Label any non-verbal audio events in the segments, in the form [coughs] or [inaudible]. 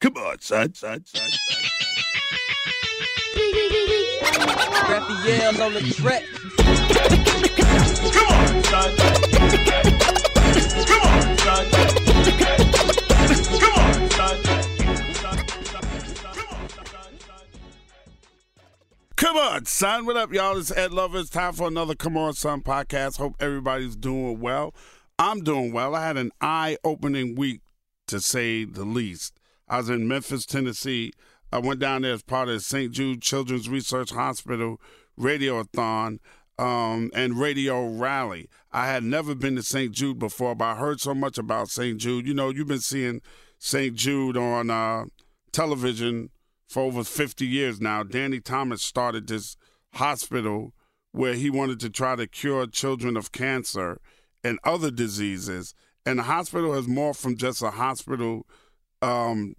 Come on, son, son, son, son. Raphael on the track. Come on, son. Come on, son. Come on, son. Come on, son. What up, y'all? It's Ed Lover. It's time for another Come On, Son podcast. Hope everybody's doing well. I'm doing well. I had an eye opening week, to say the least. I was in Memphis, Tennessee. I went down there as part of St. Jude Children's Research Hospital Radiothon um, and Radio Rally. I had never been to St. Jude before, but I heard so much about St. Jude. You know, you've been seeing St. Jude on uh, television for over 50 years now. Danny Thomas started this hospital where he wanted to try to cure children of cancer and other diseases. And the hospital has more from just a hospital um,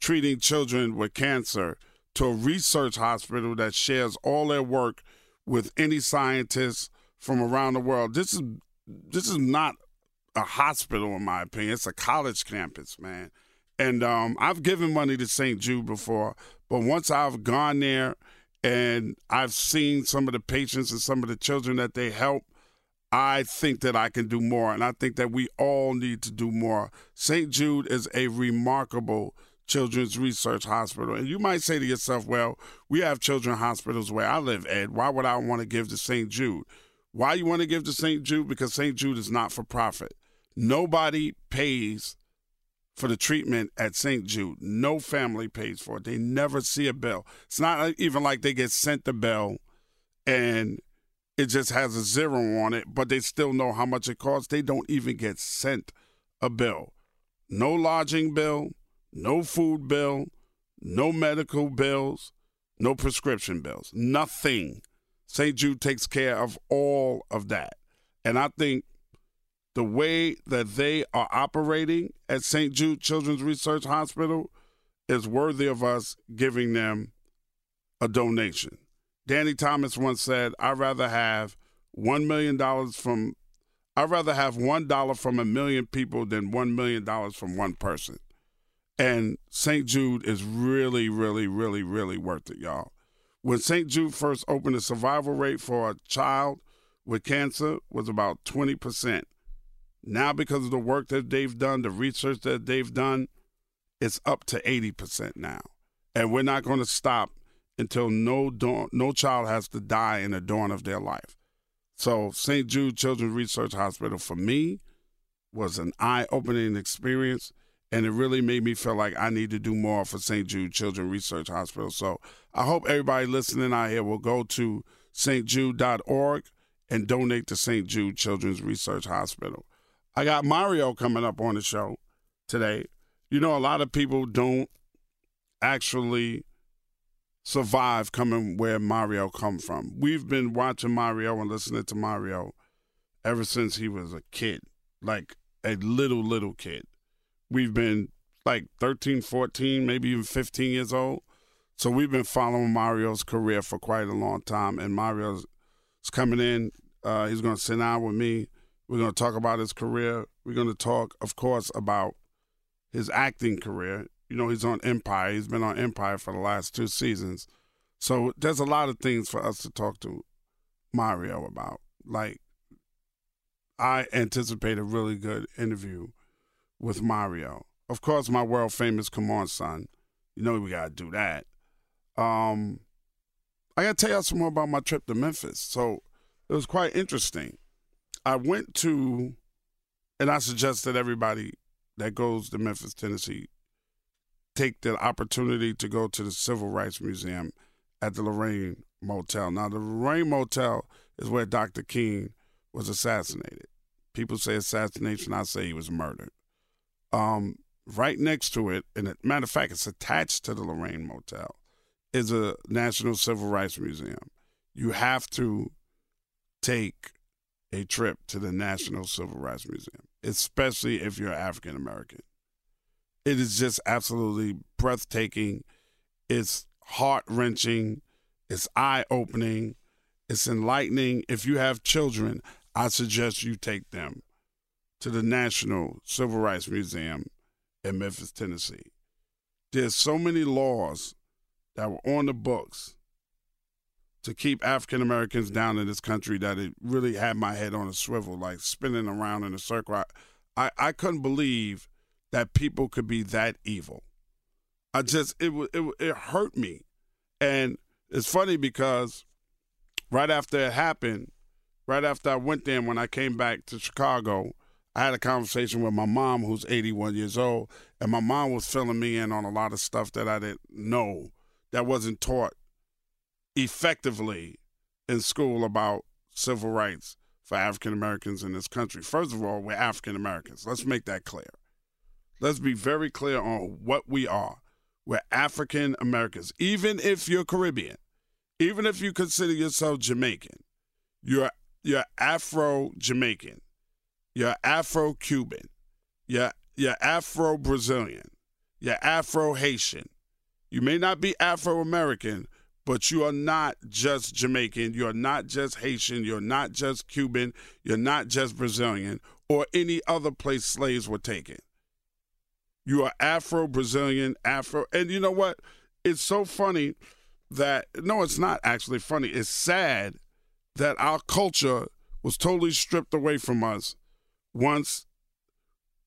treating children with cancer to a research hospital that shares all their work with any scientists from around the world. This is this is not a hospital, in my opinion. It's a college campus, man. And um, I've given money to St. Jude before, but once I've gone there and I've seen some of the patients and some of the children that they help, I think that I can do more. And I think that we all need to do more. St. Jude is a remarkable children's research hospital. And you might say to yourself, well, we have children's hospitals where I live, Ed. Why would I want to give to St. Jude? Why you want to give to St. Jude? Because St. Jude is not for profit. Nobody pays for the treatment at St. Jude. No family pays for it. They never see a bill. It's not even like they get sent the bill and it just has a zero on it, but they still know how much it costs. They don't even get sent a bill. No lodging bill, no food bill, no medical bills, no prescription bills, nothing. St. Jude takes care of all of that. And I think the way that they are operating at St. Jude Children's Research Hospital is worthy of us giving them a donation. Danny Thomas once said, I'd rather have $1 million from, I'd rather have $1 from a million people than $1 million from one person. And St. Jude is really, really, really, really worth it, y'all. When St. Jude first opened, the survival rate for a child with cancer was about 20%. Now, because of the work that they've done, the research that they've done, it's up to 80% now. And we're not going to stop until no dawn, no child has to die in the dawn of their life. So St. Jude Children's Research Hospital for me was an eye-opening experience and it really made me feel like I need to do more for St. Jude Children's Research Hospital. So I hope everybody listening out here will go to stjude.org and donate to St. Jude Children's Research Hospital. I got Mario coming up on the show today. You know, a lot of people don't actually survive coming where Mario come from. We've been watching Mario and listening to Mario ever since he was a kid, like a little little kid. We've been like 13, 14, maybe even 15 years old. So we've been following Mario's career for quite a long time and Mario's coming in. Uh, he's going to sit down with me. We're going to talk about his career. We're going to talk, of course, about his acting career you know, he's on Empire. He's been on Empire for the last two seasons. So there's a lot of things for us to talk to Mario about. Like, I anticipate a really good interview with Mario. Of course, my world famous Come On Son. You know we gotta do that. Um, I gotta tell y'all some more about my trip to Memphis. So it was quite interesting. I went to, and I suggest that everybody that goes to Memphis, Tennessee, take the opportunity to go to the Civil Rights Museum at the Lorraine Motel. Now, the Lorraine Motel is where Dr. King was assassinated. People say assassination, I say he was murdered. Um, right next to it, and it, matter of fact, it's attached to the Lorraine Motel, is a National Civil Rights Museum. You have to take a trip to the National Civil Rights Museum, especially if you're African American. It is just absolutely breathtaking. It's heart wrenching. It's eye opening. It's enlightening. If you have children, I suggest you take them to the National Civil Rights Museum in Memphis, Tennessee. There's so many laws that were on the books to keep African Americans down in this country that it really had my head on a swivel, like spinning around in a circle. I, I, I couldn't believe that people could be that evil. I just it it it hurt me, and it's funny because right after it happened, right after I went there, when I came back to Chicago, I had a conversation with my mom, who's 81 years old, and my mom was filling me in on a lot of stuff that I didn't know that wasn't taught effectively in school about civil rights for African Americans in this country. First of all, we're African Americans. Let's make that clear. Let's be very clear on what we are. We're African Americans. Even if you're Caribbean, even if you consider yourself Jamaican, you're you're Afro Jamaican, you're Afro Cuban, you're you're Afro Brazilian, you're Afro Haitian. You may not be Afro American, but you are not just Jamaican, you're not just Haitian, you're not just Cuban, you're not just Brazilian, or any other place slaves were taken. You are Afro Brazilian, Afro. And you know what? It's so funny that, no, it's not actually funny. It's sad that our culture was totally stripped away from us once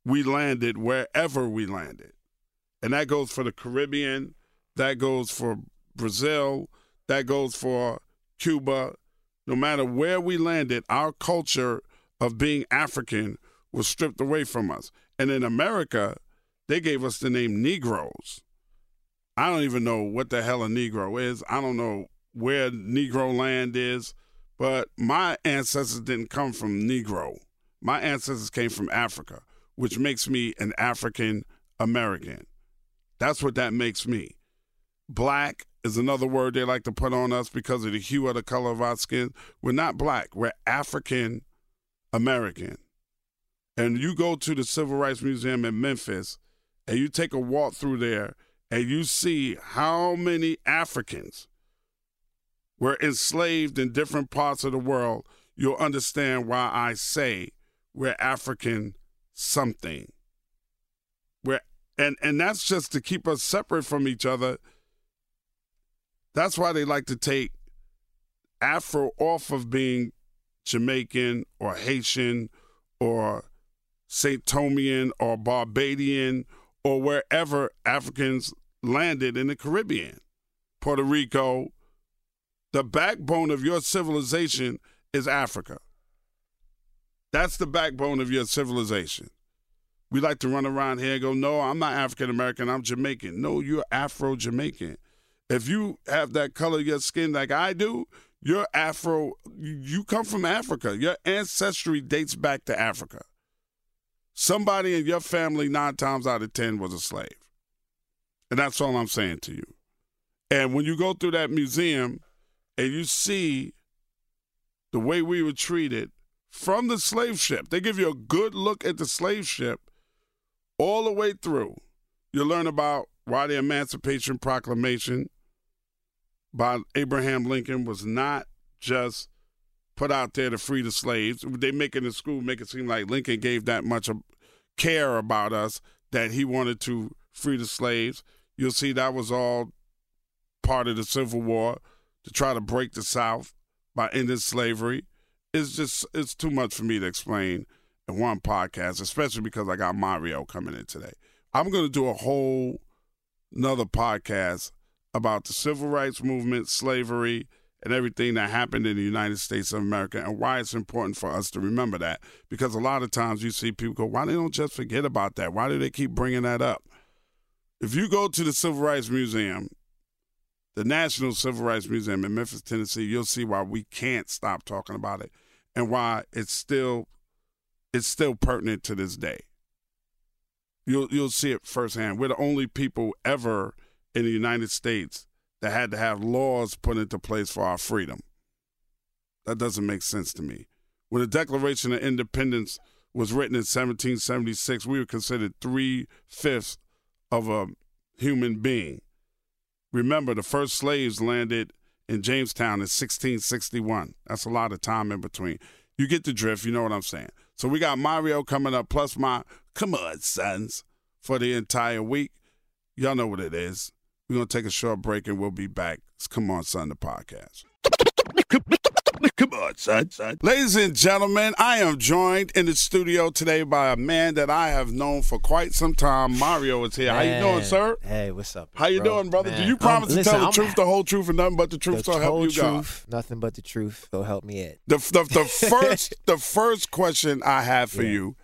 we landed wherever we landed. And that goes for the Caribbean, that goes for Brazil, that goes for Cuba. No matter where we landed, our culture of being African was stripped away from us. And in America, they gave us the name Negroes. I don't even know what the hell a Negro is. I don't know where Negro land is, but my ancestors didn't come from Negro. My ancestors came from Africa, which makes me an African American. That's what that makes me. Black is another word they like to put on us because of the hue of the color of our skin. We're not black, we're African American. And you go to the Civil Rights Museum in Memphis and you take a walk through there and you see how many Africans were enslaved in different parts of the world, you'll understand why I say we're African something. We're, and, and that's just to keep us separate from each other. That's why they like to take Afro off of being Jamaican or Haitian or St. Thomian or Barbadian or wherever Africans landed in the Caribbean, Puerto Rico. The backbone of your civilization is Africa. That's the backbone of your civilization. We like to run around here and go, no, I'm not African American, I'm Jamaican. No, you're Afro Jamaican. If you have that color of your skin like I do, you're Afro, you come from Africa. Your ancestry dates back to Africa. Somebody in your family, nine times out of 10, was a slave. And that's all I'm saying to you. And when you go through that museum and you see the way we were treated from the slave ship, they give you a good look at the slave ship all the way through. You learn about why the Emancipation Proclamation by Abraham Lincoln was not just put out there to free the slaves. They make it in school make it seem like Lincoln gave that much care about us that he wanted to free the slaves. You'll see that was all part of the Civil War to try to break the South by ending slavery. It's just it's too much for me to explain in one podcast, especially because I got Mario coming in today. I'm to do a whole another podcast about the civil rights movement, slavery, and everything that happened in the United States of America and why it's important for us to remember that. Because a lot of times you see people go, why they don't just forget about that? Why do they keep bringing that up? If you go to the Civil Rights Museum, the National Civil Rights Museum in Memphis, Tennessee, you'll see why we can't stop talking about it and why it's still it's still pertinent to this day. You'll you'll see it firsthand. We're the only people ever in the United States that had to have laws put into place for our freedom. That doesn't make sense to me. When the Declaration of Independence was written in 1776, we were considered three fifths of a human being. Remember, the first slaves landed in Jamestown in 1661. That's a lot of time in between. You get the drift, you know what I'm saying. So we got Mario coming up, plus my Come On Sons for the entire week. Y'all know what it is. We're going to take a short break and we'll be back. It's Come On Son, the podcast. Come on, son, son. Ladies and gentlemen, I am joined in the studio today by a man that I have known for quite some time. Mario is here. How you doing, sir? Hey, what's up? How you bro? doing, brother? Man, Do you I'm- promise to listen, tell the I'm truth, the whole truth, and nothing but the truth? the so help whole you God. nothing but the truth. So help me it. The, the, the [laughs] first the first question I have for Yeah. you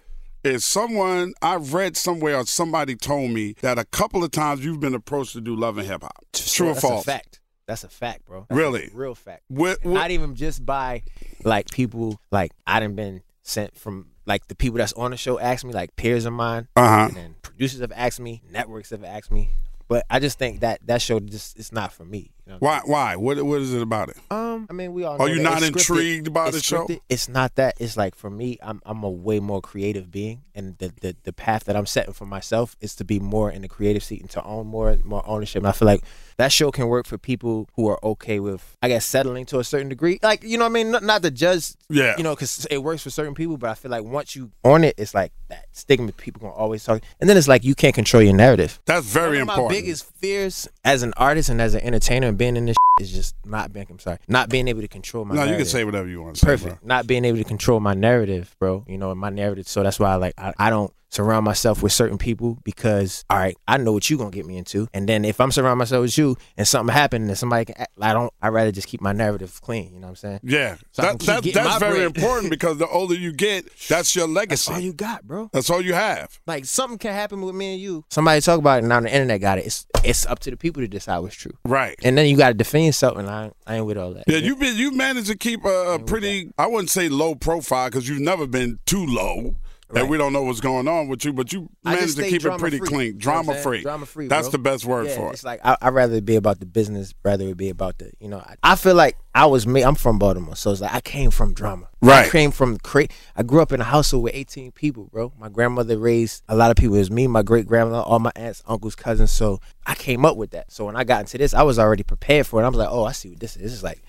is someone I've read somewhere or somebody told me that a couple of times you've been approached to do love and hip hop. True or That's false? A fact. That's a fact, bro. That's Really? real fact. What, what- Not even just by like people like I done been sent from like the people that's on the show asked me like peers of mine, uh-huh. and then producers have asked me, networks have asked me. But I just think that that show just it's not for me. You know? Why? Why? What? What is it about it? Um, I mean, we all. Know Are you not intrigued by It's the show? It's not that. It's like for me, I'm I'm a way more creative being, and the, the the path that I'm setting for myself is to be more in the creative seat and to own more more ownership. And I feel like that show can work for people who are okay with, I guess, settling to a certain degree. Like you know, what I mean, not, not to judge, Yeah. you know, because it works for certain people. But I feel like once you own it, it's like that stigma. People gonna always talk, and then it's like you can't control your narrative. That's very One of important. My biggest fears as an artist and as an entertainer and being in this is just not being. I'm sorry, not being able to control my. no, you narrative. can say whatever you want to say. perfect. Not being able to control my narrative, bro. You know, my narrative. So that's why I like I, I don't surround myself with certain people because all right, I know what you're gonna get me into, and then if I'm surrounding myself with you and something happened and somebody can, act, I don't. I'd rather just keep my narrative clean. You know what I'm saying? Yeah, So that, that, that's very important [laughs] because the older you get, that's your That's legacy. all you got, bro. That's all you have. Like something can happen with me and you. Somebody talk about it, and now the internet got it. It's it's up to the people to decide what's true. Right. And then you got to defend yourself, and I, I ain't with all that. Yeah, you've been you managed to keep a, a pretty I wouldn't say low profile because you've never been too low. And Right. we don't know what's going on with you, but you managed to keep it pretty free. clean, You know drama free. Drama free, That's bro. the best word yeah, for it. It's like I, I'd rather it be about the business, rather it be about the, you know. I, I feel like I was me. I'm from Baltimore, so it's like I came from drama. Right. I came from cra- I grew up in a household with 18 people, bro. My grandmother raised a lot of people. It was me, my great grandmother, all my aunts, uncles, cousins. So I came up with that. So when I got into this, I was already prepared for it. I was like, oh, I see what this is. This is like,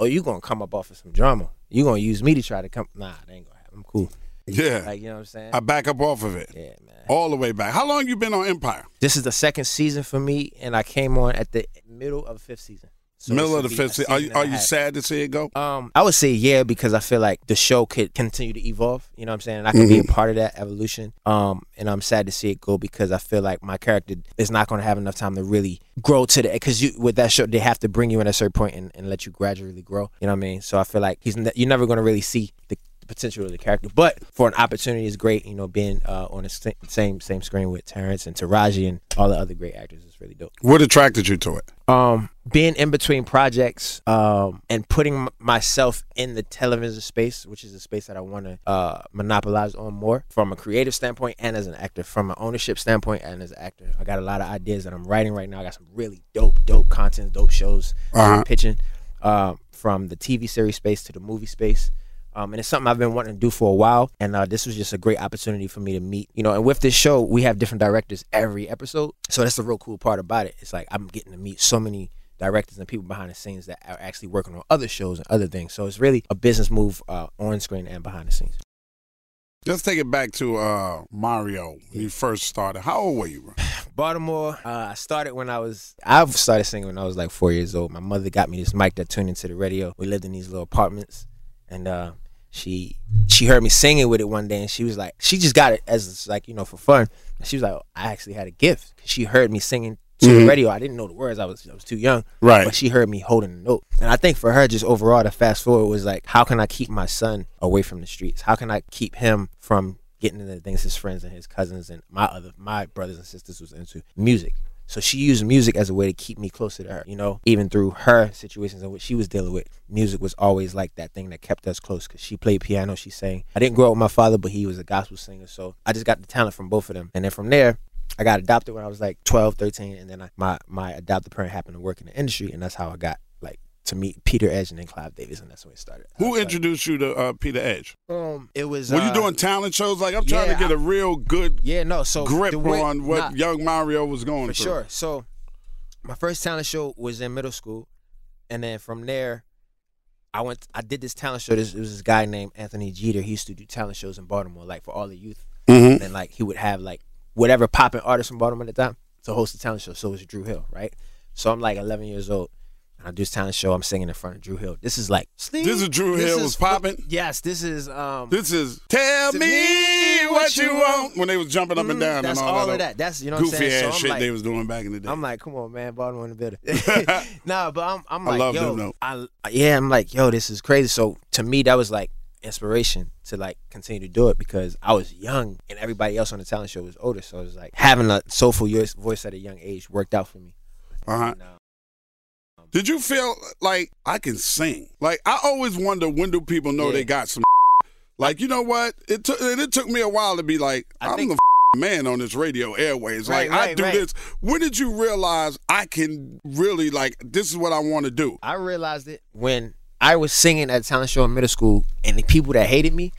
oh, you gonna come up off of some drama. You gonna use me to try to come? Nah, that ain't gonna happen. I'm cool. Yeah. Like you know what I'm saying? I back up off of it. yeah, man. All the way back. How long you been on Empire? This is the second season for me, and I came on at the middle of the fifth season. So Middle of the fifth season. Are you, are you sad to see it go? Um, I would say yeah because I feel like the show could continue to evolve. You know what I'm saying? And I can be a Mm-hmm. part of that evolution. Um, and I'm sad to see it go because I feel like my character is not going to have enough time to really grow to the because you with that show they have to bring you in at a certain point and, and let you gradually grow. You know what I mean? So I feel like he's ne- you're never going to really see the, the potential of the character, but for an opportunity is great. You know, being uh, on the sa- same same screen with Terrence and Taraji and all the other great actors is really dope What attracted you to it? um being in between projects um and putting m- myself in the television space which is a space that i want to uh monopolize on more from a creative standpoint and as an actor from an ownership standpoint and as an actor i got a lot of ideas that i'm writing right now i got some really dope dope content dope shows Uh-huh. I'm pitching uh, from the tv series space to the movie space um, and it's something I've been wanting to do for a while, and uh, this was just a great opportunity for me to meet. You know, and with this show, we have different directors every episode, so that's the real cool part about it. It's like I'm getting to meet so many directors and people behind the scenes that are actually working on other shows and other things. So it's really a business move uh, on screen and behind the scenes. Let's take it back to uh, Mario when you first started. How old were you, bro? [sighs] Baltimore. Uh, I started when I was. I started singing when I was like four years old. My mother got me this mic that tuned into the radio. We lived in these little apartments, and uh, she she heard me singing with it one day, and she was like, she just got it as like you know for fun. And she was like, oh, I actually had a gift. She heard me singing to the mm-hmm. radio. I didn't know the words. I was I was too young. Right. But she heard me holding the note. And I think for her, just overall, to fast forward was like, how can I keep my son away from the streets? How can I keep him from getting into the things his friends and his cousins and my other my brothers and sisters was into music. So she used music as a way to keep me closer to her, you know, even through her situations and what she was dealing with. Music was always like that thing that kept us close because she played piano, she sang. I didn't grow up with my father, but he was a gospel singer. So I just got the talent from both of them. And then from there, I got adopted when I was like 12, 13. And then I, my, my adopted parent happened to work in the industry. And that's how I got to meet Peter Edge and then Clive Davis. And that's when we started. Who started- introduced you to uh, Peter Edge? Um, it was. Were you uh, doing talent shows? Like I'm trying yeah, to get a real good Yeah, no. So grip way- on what nah, young Mario was going for through. sure. So my first talent show was in middle school, and then from there, I went. I did this talent show. This it was this guy named Anthony Jeter. He used to do talent shows in Baltimore, like for all the youth. Mhm. And like he would have like whatever popping artist from Baltimore at the time to host a talent show. So it was Dru Hill, right? So I'm like 11 years old. And I do this talent show. I'm singing in front of Dru Hill. This is like This is Drew this Hill is was popping? Yes, this is um. This is tell me me what you want when they was jumping up and mm, down That's and all, all, of that. That's you know what I'm goofy saying. So I'm shit like, they was doing back in the day. I'm like, come on, man, Baltimore in the building. [laughs] [laughs] nah, but I'm, I'm I like, love yo, them. I, yeah, I'm like, yo, this is crazy. So to me, that was like inspiration to like continue to do it because I was young and everybody else on the talent show was older. So it was like having a soulful voice at a young age worked out for me. uh-huh. And, um, Did you feel like I can sing? Like I always wonder when do people know Yeah. they got some [laughs] like you know what? It took and it took me a while to be like I I'm think- the [laughs] man on this radio airways. Right, like I do right. this. When did you realize I can really like this is what I want to do? I realized it when I was singing at a talent show in middle school, and the people that hated me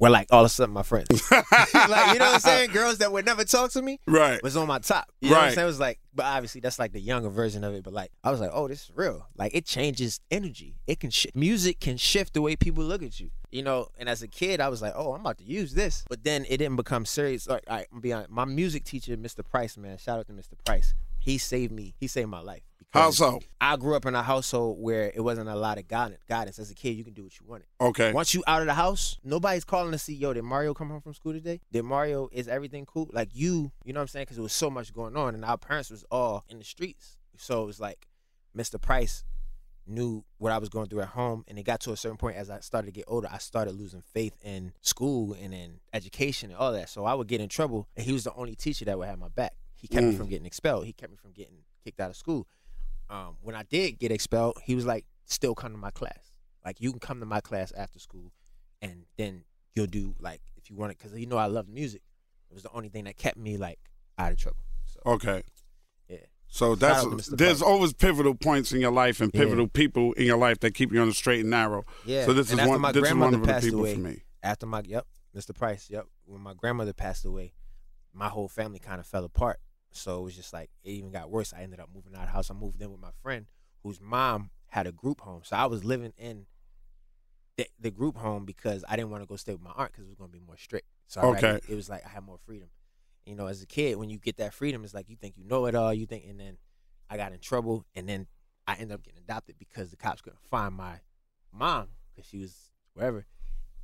were like all of a sudden my friends. [laughs] like you know what I'm saying? Girls that would never talk to me Right. was on my top. You know what I'm saying? It was like, but obviously that's like the younger version of it. But like, I was like, oh, this is real. Like, it changes energy. It can sh- music can shift the way people look at you. You know, and as a kid, I was like, oh, I'm about to use this. But then it didn't become serious. Like, all right, I'm be honest. My music teacher, Mr. Price, man, shout out to Mr. Price. He saved me. He saved my life. How so? I grew up in a household where it wasn't a lot of guidance. Guidance as a kid, you can do what you wanted. Okay. Once you out of the house, nobody's calling to see, yo, did Mario come home from school today? Did Mario, is everything cool? Like you, you know what I'm saying? Because there was so much going on and our parents was all in the streets. So it was like Mr. Price knew what I was going through at home. And it got to a certain point as I started to get older, I started losing faith in school and in education and all that. So I would get in trouble and he was the only teacher that would have my back. He kept me Mm. from getting expelled. He kept me from getting kicked out of school. Um, when I did get expelled, he was like, still come to my class. Like you can come to my class after school, and then you'll do like if you want it because you know I love music. It was the only thing that kept me like out of trouble. So Okay. yeah, So that's out to Mr. there's always pivotal points in your life and Yeah. pivotal people in your life that keep you on the straight and narrow. yeah. So this And is one my this is one of the passed people away, for me. After my yep, Mr. Price, yep. When my grandmother passed away, my whole family kind of fell apart. So it was just like it even got worse. I ended up moving out of the house. I moved in with my friend whose mom had a group home. So I was living in the, the group home because I didn't want to go stay with my aunt because it was going to be more strict. So Okay. it was like I had more freedom. You know, as a kid, when you get that freedom, it's like you think you know it all. You think, and then I got in trouble, and then I ended up getting adopted because the cops couldn't find my mom because she was wherever,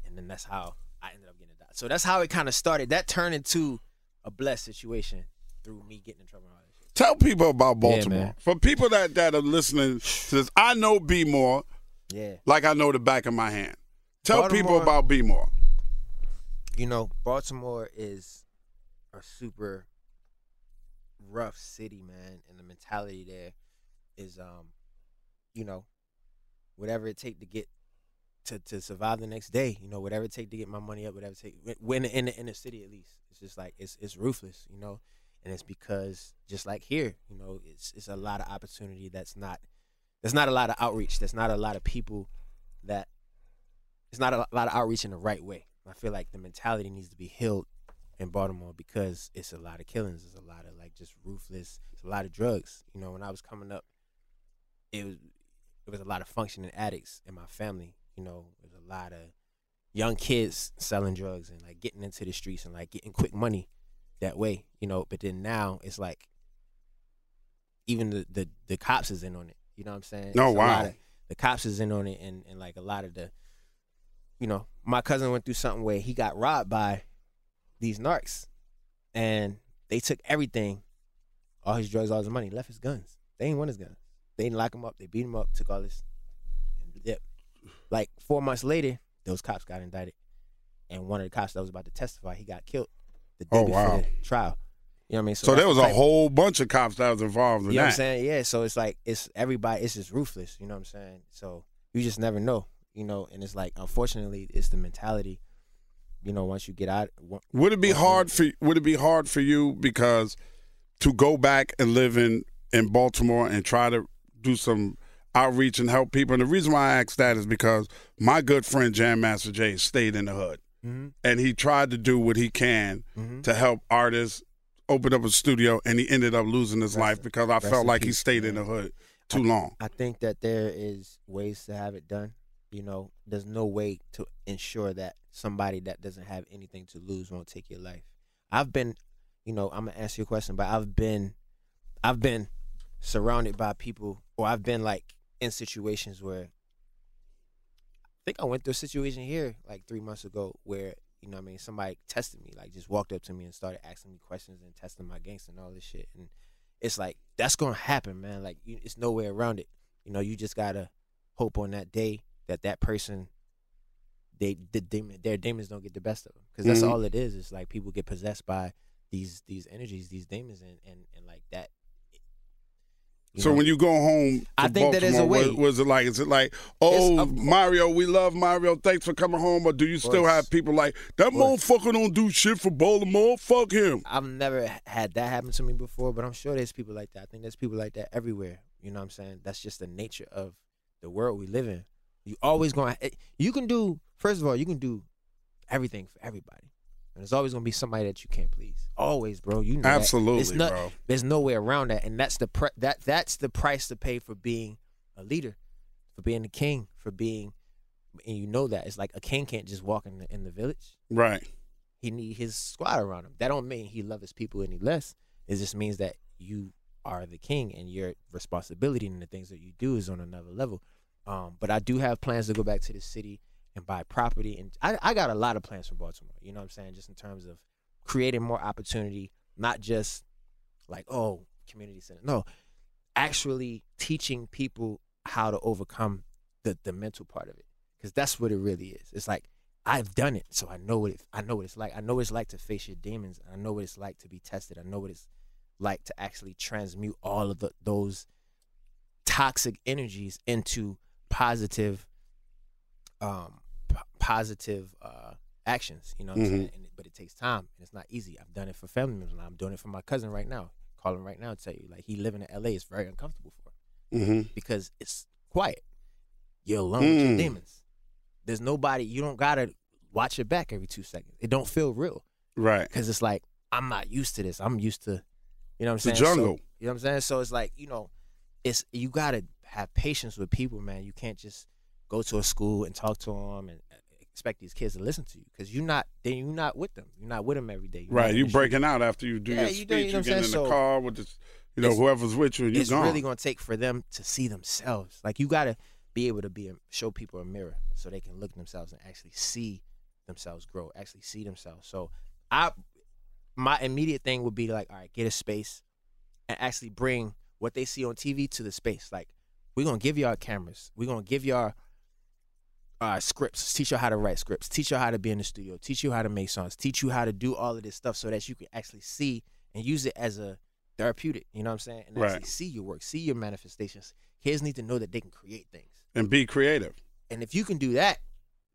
and then that's how I ended up getting adopted. So that's how it kind of started. That turned into a blessed situation through me getting in trouble and all that shit. Tell people about Baltimore. man. For people that, that are listening to this, I know B more Yeah, like I know the back of my hand. Tell people Baltimore- about B more. you know, Baltimore is a super rough city, man, and the mentality there is, um, you know, whatever it take to get to, to survive the next day. You know, whatever it take to get my money up, whatever it take when in the inner city at least. It's just like it's it's ruthless, you know, and it's because just like here, you know, it's it's a lot of opportunity that's not there's not a lot of outreach. There's not a lot of people that it's not a lot of outreach in the right way. I feel like the mentality needs to be healed in Baltimore because it's a lot of killings. It's a lot of like just ruthless. It's a lot of drugs. You know, when I was coming up, it was it was a lot of functioning addicts in my family. You know, there's a lot of young kids selling drugs and like getting into the streets and like getting quick money that way. You know, but then now it's like even the the, the cops is in on it. You know what I'm saying? Oh, It's wow. of- the cops is in on it and, and like a lot of the you know, my cousin went through something where he got robbed by these narcs and they took everything, all his drugs, all his money, left his guns. They ain't want his guns. They didn't lock him up. They beat him up, took all this. Yep. Like four months later, those cops got indicted. And one of the cops that was about to testify, he got killed the day Oh, before wow. the trial. You know what I mean? So that's there was a whole bunch of cops that was involved in You know what I'm saying? Yeah. So it's like it's everybody. It's just ruthless. You know what I'm saying? So you just never know. You know, and it's like unfortunately, it's the mentality. You know, once you get out, Would it be hard for Would it be hard for you because to go back and live in in Baltimore and try to do some outreach and help people? And the reason why I ask that is because my good friend Jam Master Jay stayed in the hood Mhm. and he tried to do what he can Mhm. to help artists open up a studio, and he ended up losing his life because I felt like he stayed in the hood too long. I think that there is ways to have it done. You know, there's no way to ensure that somebody that doesn't have anything to lose won't take your life. I've been, you know, I'm gonna answer your question, but I've been, I've been surrounded by people, or I've been like in situations where. I think I went through a situation here like three months ago where you know what I mean somebody tested me like just walked up to me and started asking me questions and testing my gangster and all this shit and it's like that's gonna happen, man. Like you, it's no way around it. You know, you just gotta hope on that day that that person, they their demons don't get the best of them, because that's Mhm. all it is. It's like people get possessed by these these energies, these demons, and and, and like that. So know, when you go home, I think that there's a way. what- Was it like? Is it like, oh. Mario, we love Mario. Thanks for coming home. Or do you still have people like that motherfucker don't do shit for Baltimore? Fuck him. I've never had that happen to me before, but I'm sure there's people like that. I think there's people like that everywhere. You know what I'm saying? That's just the nature of the world we live in. You always going to eh, you can do first of all, you can do everything for everybody. And there's always going to be somebody that you can't please. Always, bro. You know that. Absolutely, It's not, bro. There's no way around that, and that's the pre- that that's the price to pay for being a leader, for being the king, for being, and you know that it's like a king can't just walk in the in the village Right. he need his squad around him. That don't mean he love his people any less. It just means that you are the king and your responsibility and the things that you do is on another level. Um, but I do have plans to go back to the city and buy property, and I, I got a lot of plans for Baltimore. You know what I'm saying? Just in terms of creating more opportunity, not just like oh community center. No, actually teaching people how to overcome the the mental part of it, because that's what it really is. It's like I've done it, so I know what it, I know what it's like. I know what it's like to face your demons. I know what it's like to be tested. I know what it's like to actually transmute all of the, those toxic energies into positive, um, p- positive uh, actions. You know what I'm Mhm. saying? And, but it takes time, and it's not easy. I've done it for family members. and I'm doing it for my cousin right now. Call him right now and tell you, like he living in L.A. is very uncomfortable for him Mm-hmm. because it's quiet. You're alone with your Mm. demons. There's nobody. You don't gotta watch your back every two seconds. It don't feel real Right. because it's like I'm not used to this. I'm used to, you know what I'm The saying? So- jungle. you know what I'm saying? So it's like you know, it's you gotta have patience with people, man. You can't just go to a school and talk to them and expect these kids to listen to you because you're not. Then you're not with them. You're not with them every day. You're Right. You breaking out after you do Yeah, your you speech. do- You, you know what get in the So, car with the, you know, whoever's with you, and you it's gone. really gonna take for them to see themselves. Like you gotta be able to be a, show people a mirror so they can look at themselves and actually see themselves grow, actually see themselves. So I, my immediate thing would be like, all right, get a space and actually bring what they see on TV to the space. Like we're gonna give y'all cameras, we're gonna give y'all uh, scripts, teach you how to write scripts, teach you how to be in the studio, teach you how to make songs, teach you how to do all of this stuff so that you can actually see and use it as a therapeutic. You know what I'm saying? And Right. actually see your work, see your manifestations. Kids need to know that they can create things. and be creative. And if you can do that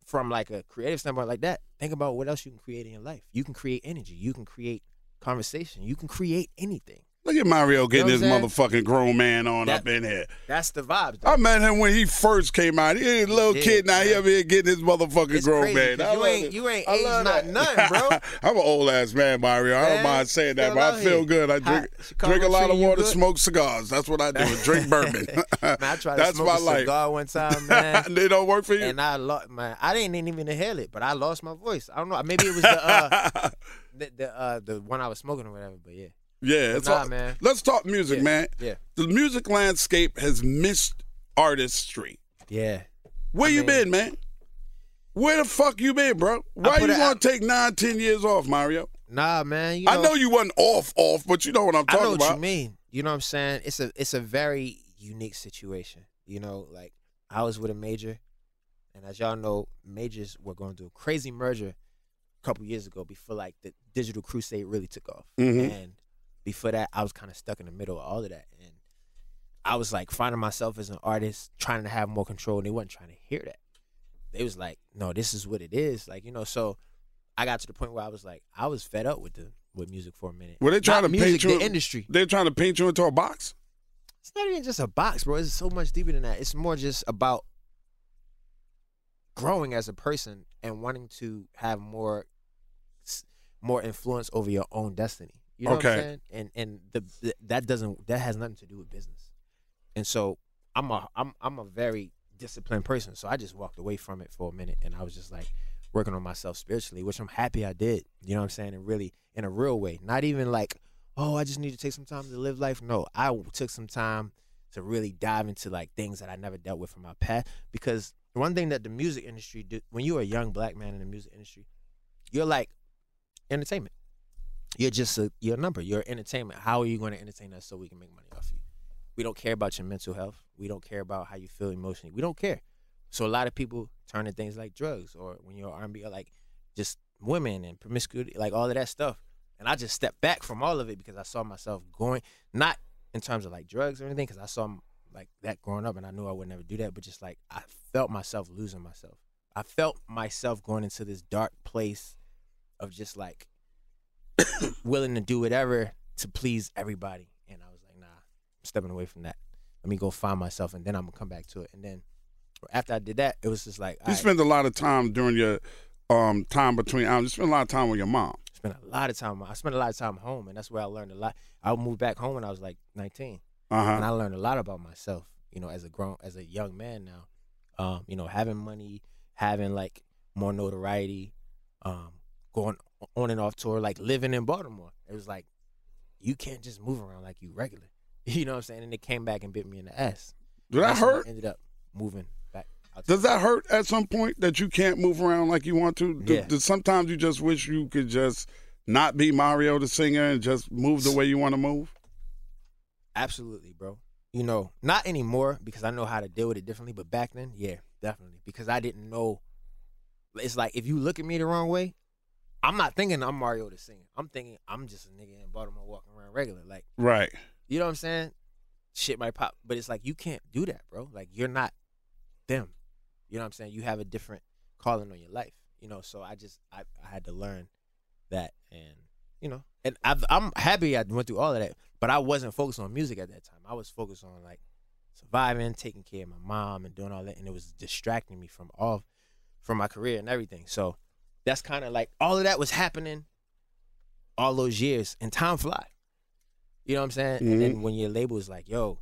from like a creative standpoint like that, think about what else you can create in your life. You can create energy. You can create conversation. You can create anything. Look at Mario getting what his motherfucking grown man on That- up in here. That's the vibes. I met him when he first came out. He ain't a little kid now. He up here getting his motherfucking It's grown man. you ain't- it. you ain't aged not none, [laughs] bro. I'm an old ass man, Mario. I don't mind saying that, but I feel here. good. I drink drink a lot of water, smoke cigars. That's what I do. Drink [laughs] bourbon. Man, I tried to That's smoke my a life. cigar one time, [laughs] man. they don't work for you. and I lost man. I didn't even inhale it, but I lost my voice. I don't know. Maybe it was the uh, the the, uh, the one I was smoking or whatever. But yeah, yeah, it's nah, all, man. Let's talk music, Yeah, man. yeah. The music landscape has missed artistry. yeah. Where I you mean- been, man? Where the fuck you been, bro? Why you it gonna take nine, ten years off, Mario? Nah, man. You know, I know you wasn't off, off, but you know what I'm I talking know what about. you mean. You know what I'm saying? It's a it's a very unique situation. You know, like I was with a major, and as y'all know, majors were going through a crazy merger a couple years ago before like the digital crusade really took off. Mhm. And before that, I was kind of stuck in the middle of all of that, and I was like finding myself as an artist, trying to have more control, and they wasn't trying to hear that. They was like, "No, this is what it is." Like you know, so I got to the point where I was like, I was fed up with the with music for a minute. Were they trying Not to music, paint you? the industry? They're trying to paint you into a box. It's not even just a box, bro. It's so much deeper than that. It's more just about growing as a person and wanting to have more more influence over your own destiny. You know what I'm Okay. saying? And and the, the that doesn't that has nothing to do with business. And so I'm a I'm I'm a very disciplined person. So I just walked away from it for a minute and I was just like working on myself spiritually, which I'm happy I did. You know what I'm saying? And really in a real way. Not even like, oh, I just need to take some time to live life. No, I took some time to really dive into like things that I never dealt with from my past. Because one thing that the music industry do when you're a young black man in the music industry, you're like entertainment. You're just a you're a number. You're entertainment. How are you going to entertain us so we can make money off you? We don't care about your mental health. We don't care about how you feel emotionally. We don't care. So a lot of people turn to things like drugs or when you're R&B or like just women and promiscuity, like all of that stuff. And I just stepped back from all of it because I saw myself going, not in terms of like drugs or anything, because I saw like that growing up and I knew I would never do that, but just like I felt myself losing myself. I felt myself going into this dark place of just like willing to do whatever to please everybody. And I was like, nah, I'm stepping away from that. Let me go find myself and then I'm gonna come back to it. And then after I did that, it was just like You right, spend a lot of time during your um, time between albums. You spend a lot of time with your mom. spent a lot of time. I spent a lot of time home, and that's where I learned a lot. I moved back home when I was like 19, Uh and. I learned a lot about myself. You know, as a grown, as a young man now, um, you know, having money, having like more notoriety, um, going on and off tour, like living in Baltimore. It was like you can't just move around like you regular. [laughs] You know what I'm saying? And it came back and bit me in the ass. Did that hurt? ended up moving back. Does that hurt at some point that you can't move around like you want to? Do, Yeah. do sometimes you just wish you could just not be Mario the singer and just move the way you want to move? Absolutely, bro. You know, not anymore because I know how to deal with it differently. But back then, yeah, definitely. Because I didn't know. It's like if you look at me the wrong way, I'm not thinking I'm Mario the singer. I'm thinking I'm just a nigga in Baltimore walking around regular. Like, Right. you know what I'm saying? Shit might pop, but it's like you can't do that, bro. Like you're not them. You know what I'm saying? You have a different calling on your life. You know, so I just I, I had to learn that, and you know, and I've, I'm happy I went through all of that, but I wasn't focused on music at that time. I was focused on like surviving, taking care of my mom, and doing all that, and it was distracting me from all from my career and everything. So that's kind of like all of that was happening all those years, and time fly. You know what I'm saying? And then when your label is like, yo,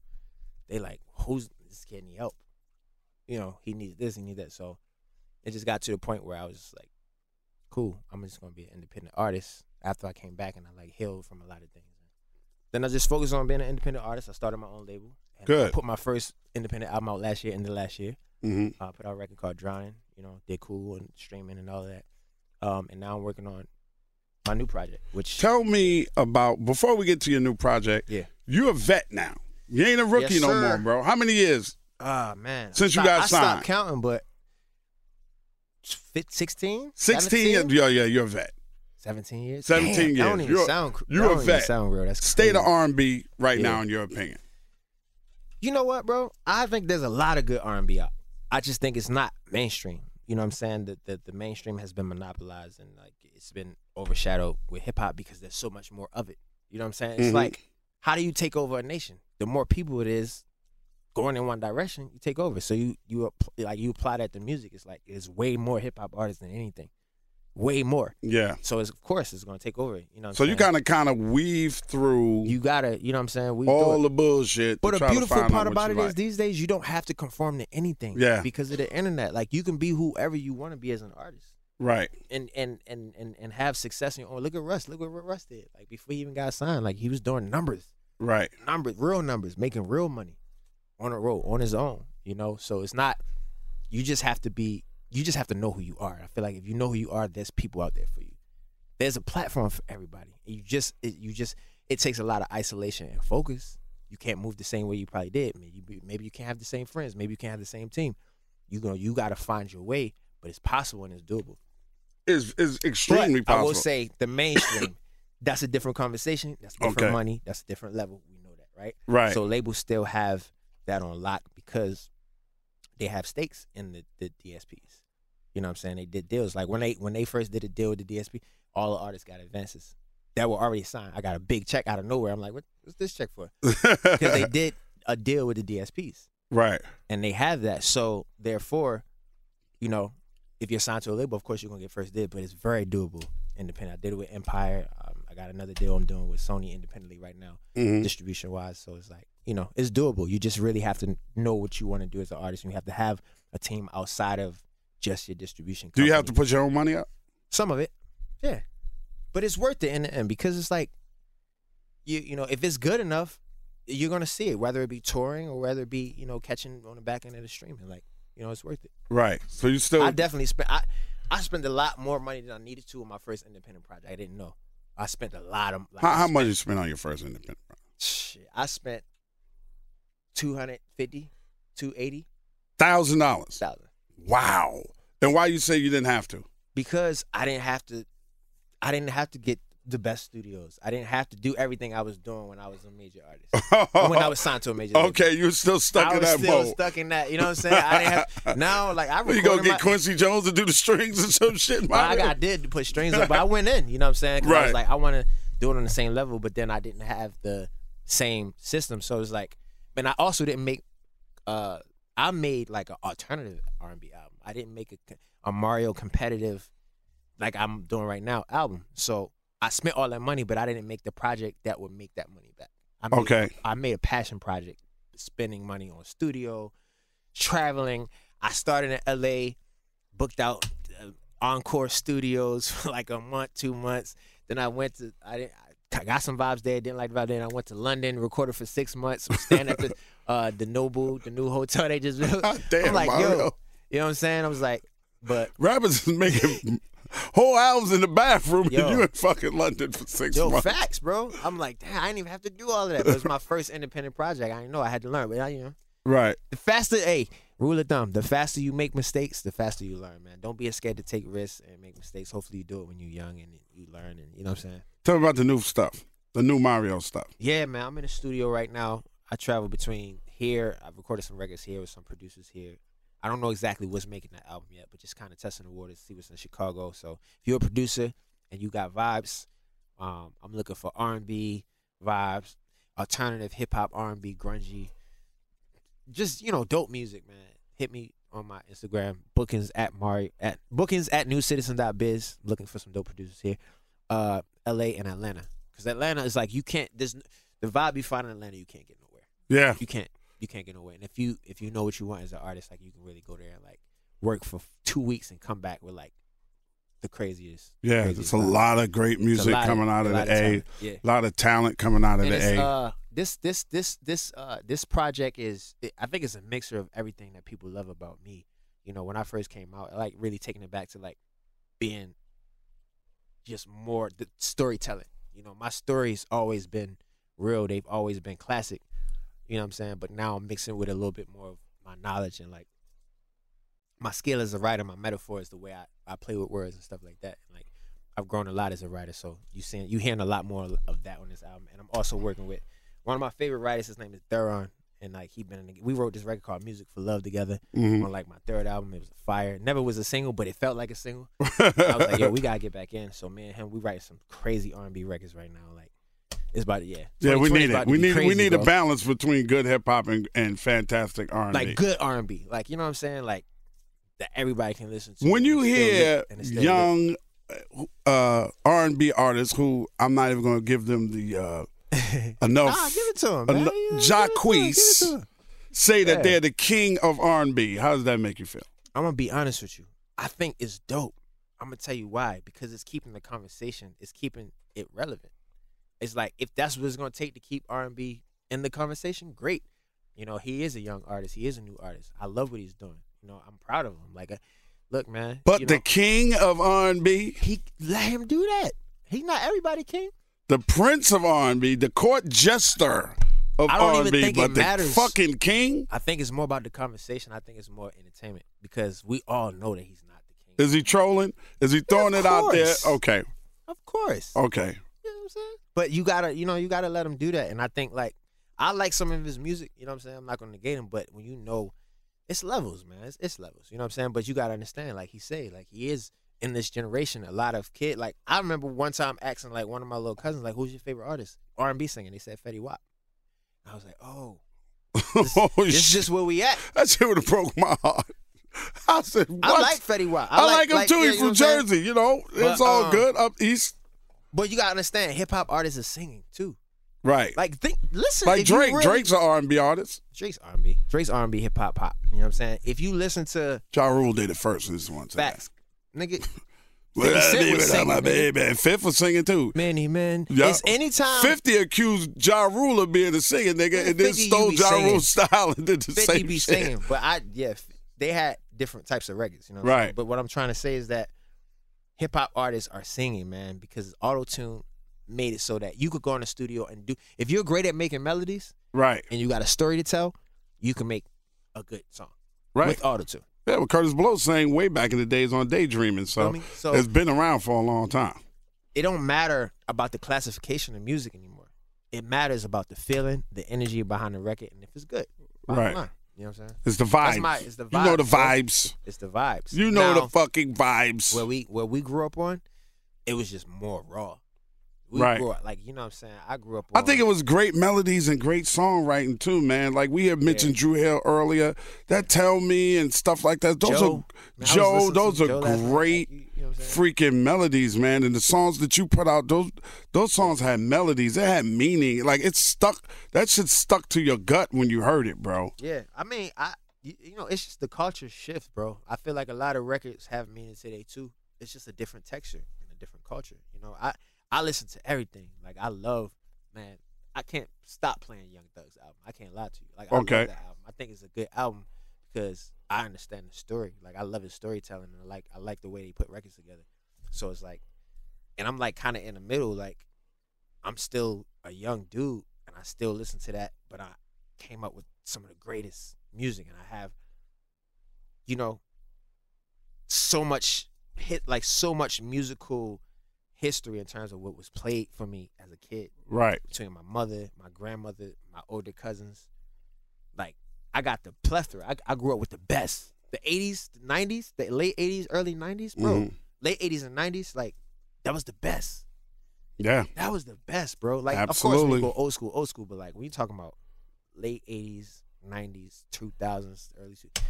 they like, who's this kid need help? You know, he needs this, he needs that. So it just got to the point where I was just like, cool, I'm just gonna be an independent artist. After I came back and I like healed from a lot of things. Then I just focused on being an independent artist. I started my own label. And I Good. put my first independent album out last year, in the last year. hmm I put out a record called Drowning. You know, did cool and streaming and all of that. Um, and now I'm working on my new project, which Tell me about before we get to your new project. yeah. You're a vet now. You ain't a rookie Yes, no sir. more, bro. How many years? Ah man, Since you I got I signed. stopped counting, but fit 16, 16 years. Yeah, yeah, you're a vet. 17 years, 17 Damn, That don't years. even You're- sound. you're that a don't even vet. Sound real. That's State of. R&B right Yeah. now, in your opinion. You know what, bro? I think there's a lot of good R&B out. I just think it's not mainstream. You know what I'm saying? That the, the mainstream has been monopolized and like it's been overshadowed with hip hop because there's so much more of it. You know what I'm saying? It's Mhm. like how do you take over a nation? The more people it is going in one direction, you take over. So you you like you apply that to music. It's like there's way more hip hop artists than anything, way more. Yeah. So it's, of course it's gonna take over. You know. So I'm you saying? kind of kind of weave through you gotta. You know what I'm saying? We all the bullshit. But the beautiful part about it is like. these days you don't have to conform to anything. Yeah. Because of the internet. Like you can be whoever you want to be as an artist. right. And and and and and have success in your own. Look at Russ. Look what Russ did. Like before he even got signed, like he was doing numbers. Right. Numbers, real numbers, making real money on a road, on his own. You know? So it's not you just have to be you just have to know who you are. I feel like if you know who you are, there's people out there for you. There's a platform for everybody. You just it, you just it takes a lot of isolation and focus. You can't move the same way you probably did. Maybe you, maybe you can't have the same friends. Maybe you can't have the same team. You go you got to find your way, but it's possible and it's doable. Is is extremely but I possible. will say the mainstream, [coughs] that's a different conversation. That's different Okay. money. That's a different level. We know that, right? Right. So labels still have that on lock because they have stakes in the, the DSPs. You know what I'm saying? They did deals like when they when they first did a deal with the DSP, all the artists got advances that were already signed. I got a big check out of nowhere. I'm like, what, what's this check for? [laughs] Because they did a deal with the DSPs right. and they have that. So therefore, you know, if you're signed to a label, of course you're gonna get first dibs, but it's very doable independent. I did it with Empire. Um, I got another deal I'm doing with Sony independently right now, Mhm. distribution wise. So it's like, you know, it's doable. You just really have to know what you want to do as an artist, and you have to have a team outside of just your distribution. Do you have to put your own money up? some of it? Yeah, but it's worth it in the end because it's like, you you know, if it's good enough, you're gonna see it, whether it be touring or whether it be you know catching on the back end of the streaming. Like, you know, it's worth it. Right. So you still I definitely spent. I I spent a lot more money than I needed to on my first independent project. I didn't know. I spent a lot of. Like, how, how spent- much you spent on your first independent? Project? Shit, I spent 250 280 Thousand dollars. thousand Wow. And why you say you didn't have to? because I didn't have to. I didn't have to get the best studios. I didn't have to do everything I was doing when I was a major artist. When I was signed to a major. [laughs] okay, you're still stuck I in was that still mode. stuck in that. You know what I'm saying? I didn't have [laughs] now. Like I you gonna get my, Quincy Jones to do the strings or some shit? Well, I, got, I did put strings up, but I [laughs] went in. You know what I'm saying? 'Cause I Right. was like, I want to do it on the same level, but then I didn't have the same system, so it's like, and I also didn't make. uh I made like an alternative R&B album. I didn't make a, a Mario competitive, like I'm doing right now, album. So I spent all that money, but I didn't make the project that would make that money back. I made, Okay. I made a passion project, spending money on studio, traveling. I started in LA, booked out uh, Encore Studios [laughs] for like a month, two months. Then I went to I didn't. I got some vibes there. Didn't like the vibe there. I went to London, recorded for six months. Was staying at the [laughs] uh, the Noble, the new hotel they just built. Damn, I'm like, Mario. yo, you know what I'm saying? I was like, but Rappers is making whole albums in the bathroom, Yo. and you in fucking London for six yo, months. facts, bro. I'm like, damn, I didn't even have to do all of that. But it was my [laughs] first independent project. I didn't know I had to learn, but I, you know, Right. the faster, hey, rule of thumb, the faster you make mistakes, the faster you learn, man. Don't be scared to take risks and make mistakes. Hopefully, you do it when you're young and you learn, and you know what I'm saying. Tell me about the new stuff, the new Mario stuff. Yeah, man, I'm in the studio right now. I travel between here. I've recorded some records here with some producers here. I don't know exactly what's making that album yet, but just kind of testing the waters, see what's in Chicago. So if you're a producer and you got vibes, um, I'm looking for R&B vibes, alternative hip hop, R&B, grungy, just you know, dope music, man. Hit me on my Instagram, bookings at Mari at bookings at newcitizen.biz. Looking for some dope producers here, uh, L.A. and Atlanta, because Atlanta is like you can't. There's the vibe you find in Atlanta, you can't get nowhere. Yeah. You can't. You can't get nowhere. And if you if you know what you want as an artist, like you can really go there and like work for two weeks and come back with like the craziest. Yeah. craziest There's a vibe. lot of great music coming out of the A. talent. Yeah. A lot of talent coming out of And the A. uh, this this this this uh this project is I think it's a mixture of everything that people love about me. You know, when I first came out, I like really taking it back to like being just more the storytelling. You know, my story's always been real. They've always been classic. You know what I'm saying? But now I'm mixing with a little bit more of my knowledge and like my skill as a writer, my metaphor is the way I, I play with words and stuff like that. Like I've grown a lot as a writer, so you seeing you hearing a lot more of that on this album. And I'm also working with one of my favorite writers. His name is Theron, and like he been in the, we wrote this record called Music for Love together Mhm. on like my third album. It was fire. Never was a single, but it felt like a single. [laughs] I was like, yo, we gotta get back in. So me and him, we writing some crazy R&B records right now. Like it's about to yeah. yeah, we need it. We need we crazy, need a balance between good hip hop and, and fantastic R and B. like good R&B. Like you know what I'm saying? Like that everybody can listen to. when you hear lit, and it's still lit. young uh, R and B artists who I'm not even going to give them the uh, [laughs] enough Nah, give it to him, man. eno- give it to him, give Jacquees say that Yeah. they're the king of R and B. How does that make you feel? I'm gonna be honest with you. I think it's dope. I'm gonna tell you why. Because it's keeping the conversation. It's keeping it relevant. It's like if that's what it's gonna take to keep R&B in the conversation, great. You know, he is a young artist. He is a new artist. I love what he's doing. You know, I'm proud of him. Like, uh, look, man. But you the king of R and B, he let him do that. He's not everybody king. The prince of R and B, the court jester of I don't R&B, think it but the matters. fucking king. I think it's more about the conversation. I think it's more entertainment because we all know that he's not the king. Is he trolling? Is he throwing of it out there? Okay, of course. okay. You know what I'm I'm saying? But you gotta, you know, you gotta let him do that. And I think like I like some of his music. You know what I'm saying? I'm not gonna negate him, but when you know, it's levels, man. It's, it's levels. You know what I'm saying? But you gotta understand, like he say, like he is in this generation. A lot of kid, like I remember one time asking like one of my little cousins, like, "Who's your favorite artist?" R&B singing. They said Fetty Wap. I was like, "Oh, this, [laughs] oh, this is just where we at." That shit would have broke my heart. [laughs] I said, what? I like Fetty Wap. I like, him too. yeah, He's from? Jersey, you know. it's But, all um, good up east. But you gotta understand, hip hop artists are singing too. Right. Like, Like think, listen, Like Drake. really- Drake's an R&B artist. Drake's R&B. Drake's R&B, hip hop, pop. You know what I'm saying? If you listen to Ja Rule did it first. This one. facts, nigga, [laughs] Well, 50 Cent baby, was singing, my nigga. baby. And Fifth was singing too. many men. Yeah. It's anytime 50 accused Ja Rule of being a singer, nigga, Yeah, and then 50 stole be Ja singing. Rule's style and did the 50 same be shit. singing, [laughs] but I yeah, they had different types of records, you know. what I'm saying? Right. But what I'm trying to say is that hip hop artists are singing, man, because auto tune made it so that you could go in the studio and do. If you're great at making melodies Right, and you got a story to tell, you can make a good song right. with auto tune. Yeah, well, Kurtis Blow sang way back in the days on Daydreaming, so Feel me? So it's been around for a long time. it don't matter about the classification of music anymore. It matters about the feeling, the energy behind the record, and if it's good. Right. line. You know what I'm saying? It's the vibes. my- it's the vibes. You know the vibes. It's the vibes. You know Now, the fucking vibes. where we where we grew up on, it was just more raw. We Right. grew up like you know what I'm saying. I grew up. I think it was great melodies and great songwriting too, man. Like we had mentioned Dru Hill earlier. That Tell Me and stuff like that. Those Joe. are Man, Joe. Those are Joe night, great you- know what I'm saying? freaking melodies, man. And the songs that you put out, those those songs had melodies. They had meaning. Like it stuck. That shit stuck to your gut when you heard it, bro. Yeah, I mean, I you, you know, it's just the culture shift, bro. I feel like a lot of records have meaning today too. It's just a different texture and a different culture. You know, I I listen to everything. Like I love, man. I can't stop playing Young Thug's album. I can't lie to you. Like I Okay. love that album. I think it's a good album because I understand the story. Like I love his storytelling and I like I like the way they put records together. So it's like, and I'm like kind of in the middle. Like I'm still a young dude and I still listen to that, but I came up with some of the greatest music and I have, you know, so much hit like so much musical history in terms of what was played for me as a kid Right. between my mother, my grandmother, my older cousins. Like I got the plethora. I, I grew up with the best. The 80s, the 90s, the late 80s, early 90s, bro. Mhm. Late 80s and 90s, like that was the best. Yeah. That was the best, bro. Like of course we go old school, old school, but like when you talking about late 80s, 90s, 2000s, early two, to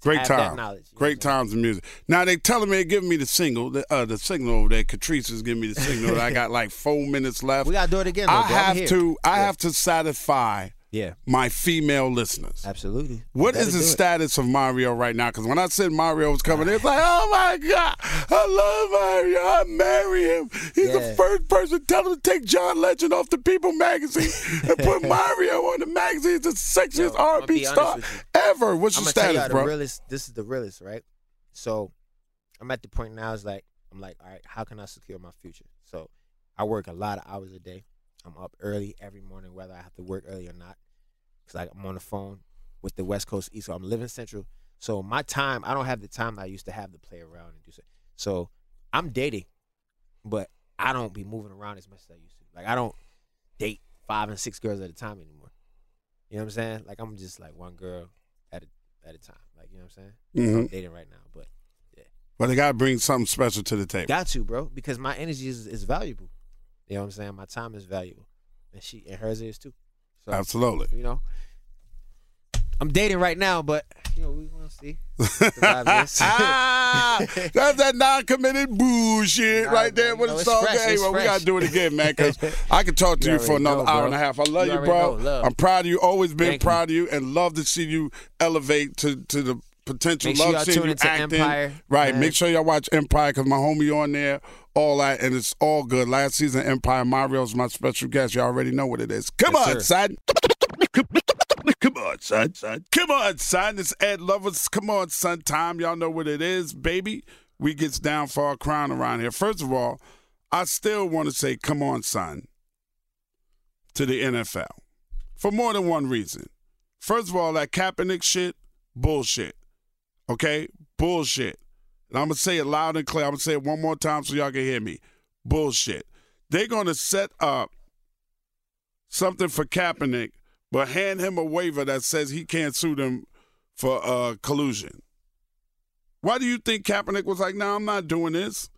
Great time. knowledge, you know Great times in music. Now they telling me they're giving me the single, the, uh, the signal over there. Catrice is giving me the signal. that I got like four minutes left. [laughs] We gotta do it again. Though, I bro. Have to. I Yeah. have to satisfy Yeah, my female listeners. absolutely. What is the status of Mario right now? Because when I said Mario was coming, it's like, oh my God, I love Mario. I marry him. He's the first person. to Tell him to take John Legend off the People magazine and put [laughs] Mario on the magazine. It's the sexiest Yo, I'ma R&B be honest star with you. ever. What's I'm your gonna tell status, y'all the bro? realest. This is the realest, right? So, I'm at the point now. Is like I'm like, all right, how can I secure my future? So, I work a lot of hours a day. I'm up early every morning, whether I have to work early or not, because I'm on the phone with the West Coast East. So I'm living Central. So my time, I don't have the time that I used to have to play around and do so. So I'm dating, but I don't be moving around as much as I used to. Like I don't date five and six girls at a time anymore. You know what I'm saying? Like I'm just like one girl at a at a time. Like you know what I'm saying? So I'm mm-hmm. dating right now, but yeah. But they got to bring something special to the table. got to, bro, because my energy is, is valuable. You know what I'm saying? My time is valuable, and she and hers is too. So Absolutely. you know, I'm dating right now, but you know we see. the vibe is. ah, that's that non-committed bullshit Nah, right there man, with you the song. it's fresh, Hey, it's well, we gotta do it again, man, because [laughs] I could talk to You you, for another know, hour and a half. I love You you, bro. know. I'm proud of you. Always been Thank you. proud of you, and love to see you elevate to to the potential. Make sure love seeing tune you acting. Empire, Right. man. Make sure y'all watch Empire because my homie on there. All that and it's all good. Last season, Empire Mario's my special guest. Y'all already know what it is. Come Yes, on, sir. son. Come on, son, son. Come on, son. It's Ed Lovers. Come on, son. Time. Y'all know what it is, baby. We gets down for our crown around here. First of all, I still want to say, come on, son, to the NFL for more than one reason. First of all, that Kaepernick shit, bullshit. Okay? Bullshit. And I'm going to say it loud and clear. I'm going to say it one more time so y'all can hear me. Bullshit. they're going to set up something for Kaepernick, but hand him a waiver that says he can't sue them for uh, collusion. Why do you think Kaepernick was like, "No, nah, I'm not doing this.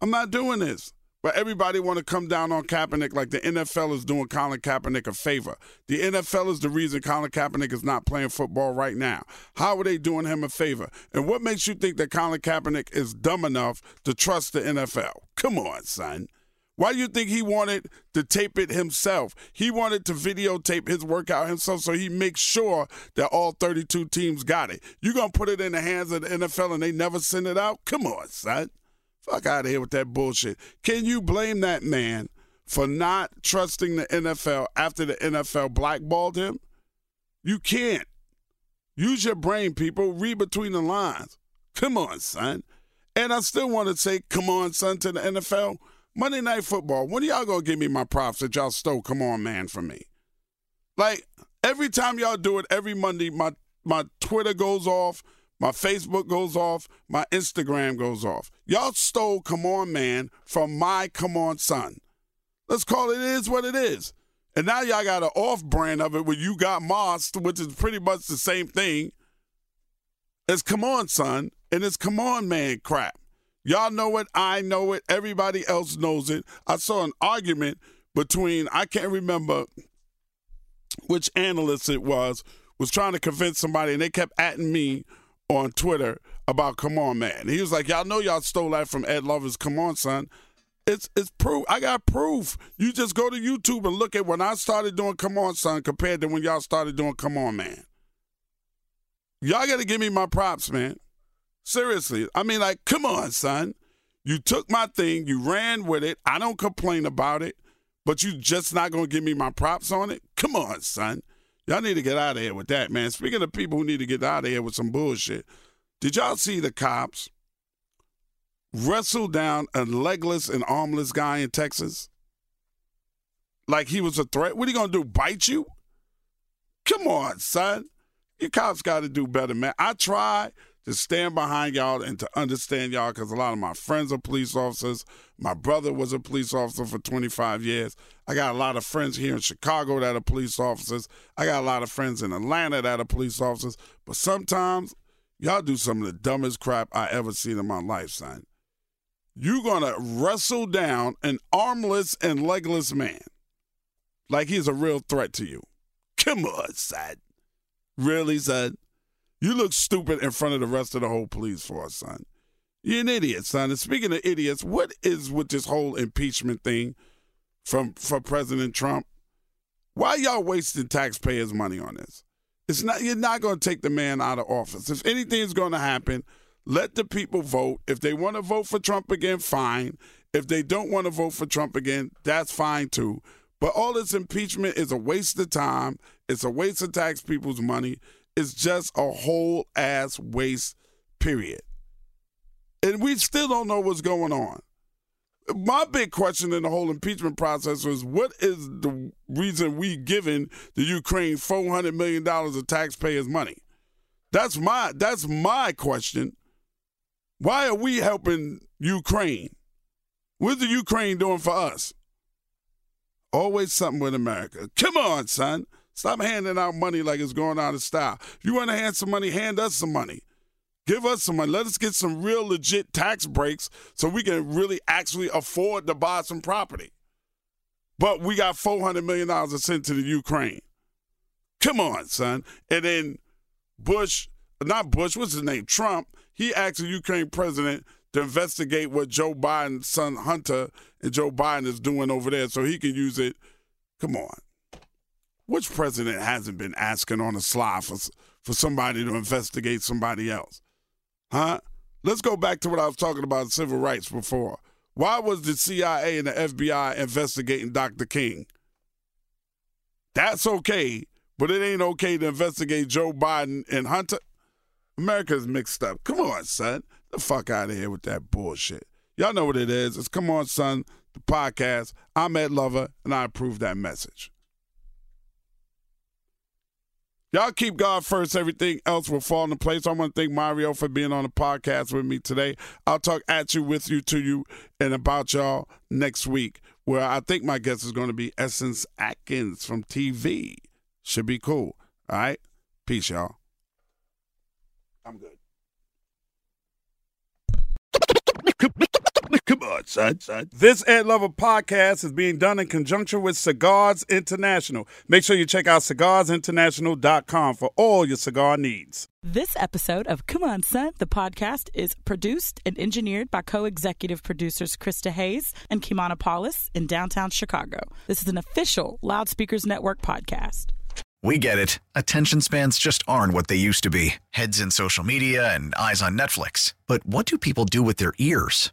I'm not doing this." But everybody want to come down on Kaepernick like the NFL is doing Colin Kaepernick a favor. The NFL is the reason Colin Kaepernick is not playing football right now. How are they doing him a favor? And what makes you think that Colin Kaepernick is dumb enough to trust the NFL? Come on, son. Why do you think he wanted to tape it himself? He wanted to videotape his workout himself so he makes sure that all 32 teams got it. You going to put it in the hands of the NFL and they never send it out? Come on, son. Fuck out of here with that bullshit. Can you blame that man for not trusting the NFL after the NFL blackballed him? You can't. Use your brain, people. Read between the lines. Come on, son. And I still want to say, come on, son, to the NFL. Monday Night Football. When y'all gonna give me my props that y'all stole? Come on, man, from me. Like every time y'all do it, every Monday, my my Twitter goes off my Facebook goes off. My Instagram goes off. Y'all stole Come On Man from my Come On Son. Let's call it, is what it is. And now y'all got an off brand of it where you got Moss, which is pretty much the same thing as Come On Son and it's Come On Man crap. Y'all know it. I know it. Everybody else knows it. I saw an argument between, I can't remember which analyst it was, was trying to convince somebody and they kept atting me on Twitter about Come On Man. He was like, Y'all know y'all stole that from Ed Lover's Come On Son. It's it's proof. I got proof. You just go to YouTube and look at when I started doing Come On Son compared to when y'all started doing Come On Man. Y'all gotta give me my props, man. Seriously. I mean, like, come on, son. You took my thing, you ran with it. I don't complain about it, but you just not gonna give me my props on it? Come on, son. Y'all need to get out of here with that, man. Speaking of people who need to get out of here with some bullshit, did y'all see the cops wrestle down a legless and armless guy in Texas? Like he was a threat? What are you gonna do? Bite you? Come on, son. You cops got to do better, man. I try to stand behind y'all and to understand y'all because a lot of my friends are police officers. My brother was a police officer for 25 years. I got a lot of friends here in Chicago that are police officers. I got a lot of friends in Atlanta that are police officers. But sometimes y'all do some of the dumbest crap I ever seen in my life, son. You're going to wrestle down an armless and legless man like he's a real threat to you. Come on, son. Really, son? You look stupid in front of the rest of the whole police force, son. You're an idiot, son. And speaking of idiots, what is with this whole impeachment thing from for President Trump? Why y'all wasting taxpayers' money on this? It's not you're not going to take the man out of office. If anything's going to happen, let the people vote. If they want to vote for Trump again, fine. If they don't want to vote for Trump again, that's fine too. But all this impeachment is a waste of time. It's a waste of tax people's money is just a whole ass waste, period. And we still don't know what's going on. My big question in the whole impeachment process was what is the reason we giving the Ukraine four hundred million dollars of taxpayers' money? That's my that's my question. Why are we helping Ukraine? What's the Ukraine doing for us? Always something with America. Come on, son. Stop handing out money like it's going out of style. If you want to hand some money, hand us some money. Give us some money. Let us get some real legit tax breaks so we can really actually afford to buy some property. But we got $400 million to send to the Ukraine. Come on, son. And then Bush, not Bush, what's his name? Trump, he asked the Ukraine president to investigate what Joe Biden's son Hunter and Joe Biden is doing over there so he can use it. Come on. Which president hasn't been asking on the sly for, for somebody to investigate somebody else? Huh? Let's go back to what I was talking about civil rights before. Why was the CIA and the FBI investigating Dr. King? That's okay, but it ain't okay to investigate Joe Biden and Hunter. America's mixed up. Come on, son. The fuck out of here with that bullshit. Y'all know what it is. It's Come On, Son, the podcast. I'm Ed Lover, and I approve that message. Y'all keep God first. Everything else will fall into place. I want to thank Mario for being on the podcast with me today. I'll talk at you, with you, to you, and about y'all next week, where I think my guest is going to be Essence Atkins from TV. Should be cool. All right. Peace, y'all. I'm good. Come on, son, son. This Ed Lover podcast is being done in conjunction with Cigars International. Make sure you check out cigarsinternational.com for all your cigar needs. This episode of Come On Son, the podcast, is produced and engineered by co executive producers Krista Hayes and Kimana Paulus in downtown Chicago. This is an official Loudspeakers Network podcast. We get it. Attention spans just aren't what they used to be heads in social media and eyes on Netflix. But what do people do with their ears?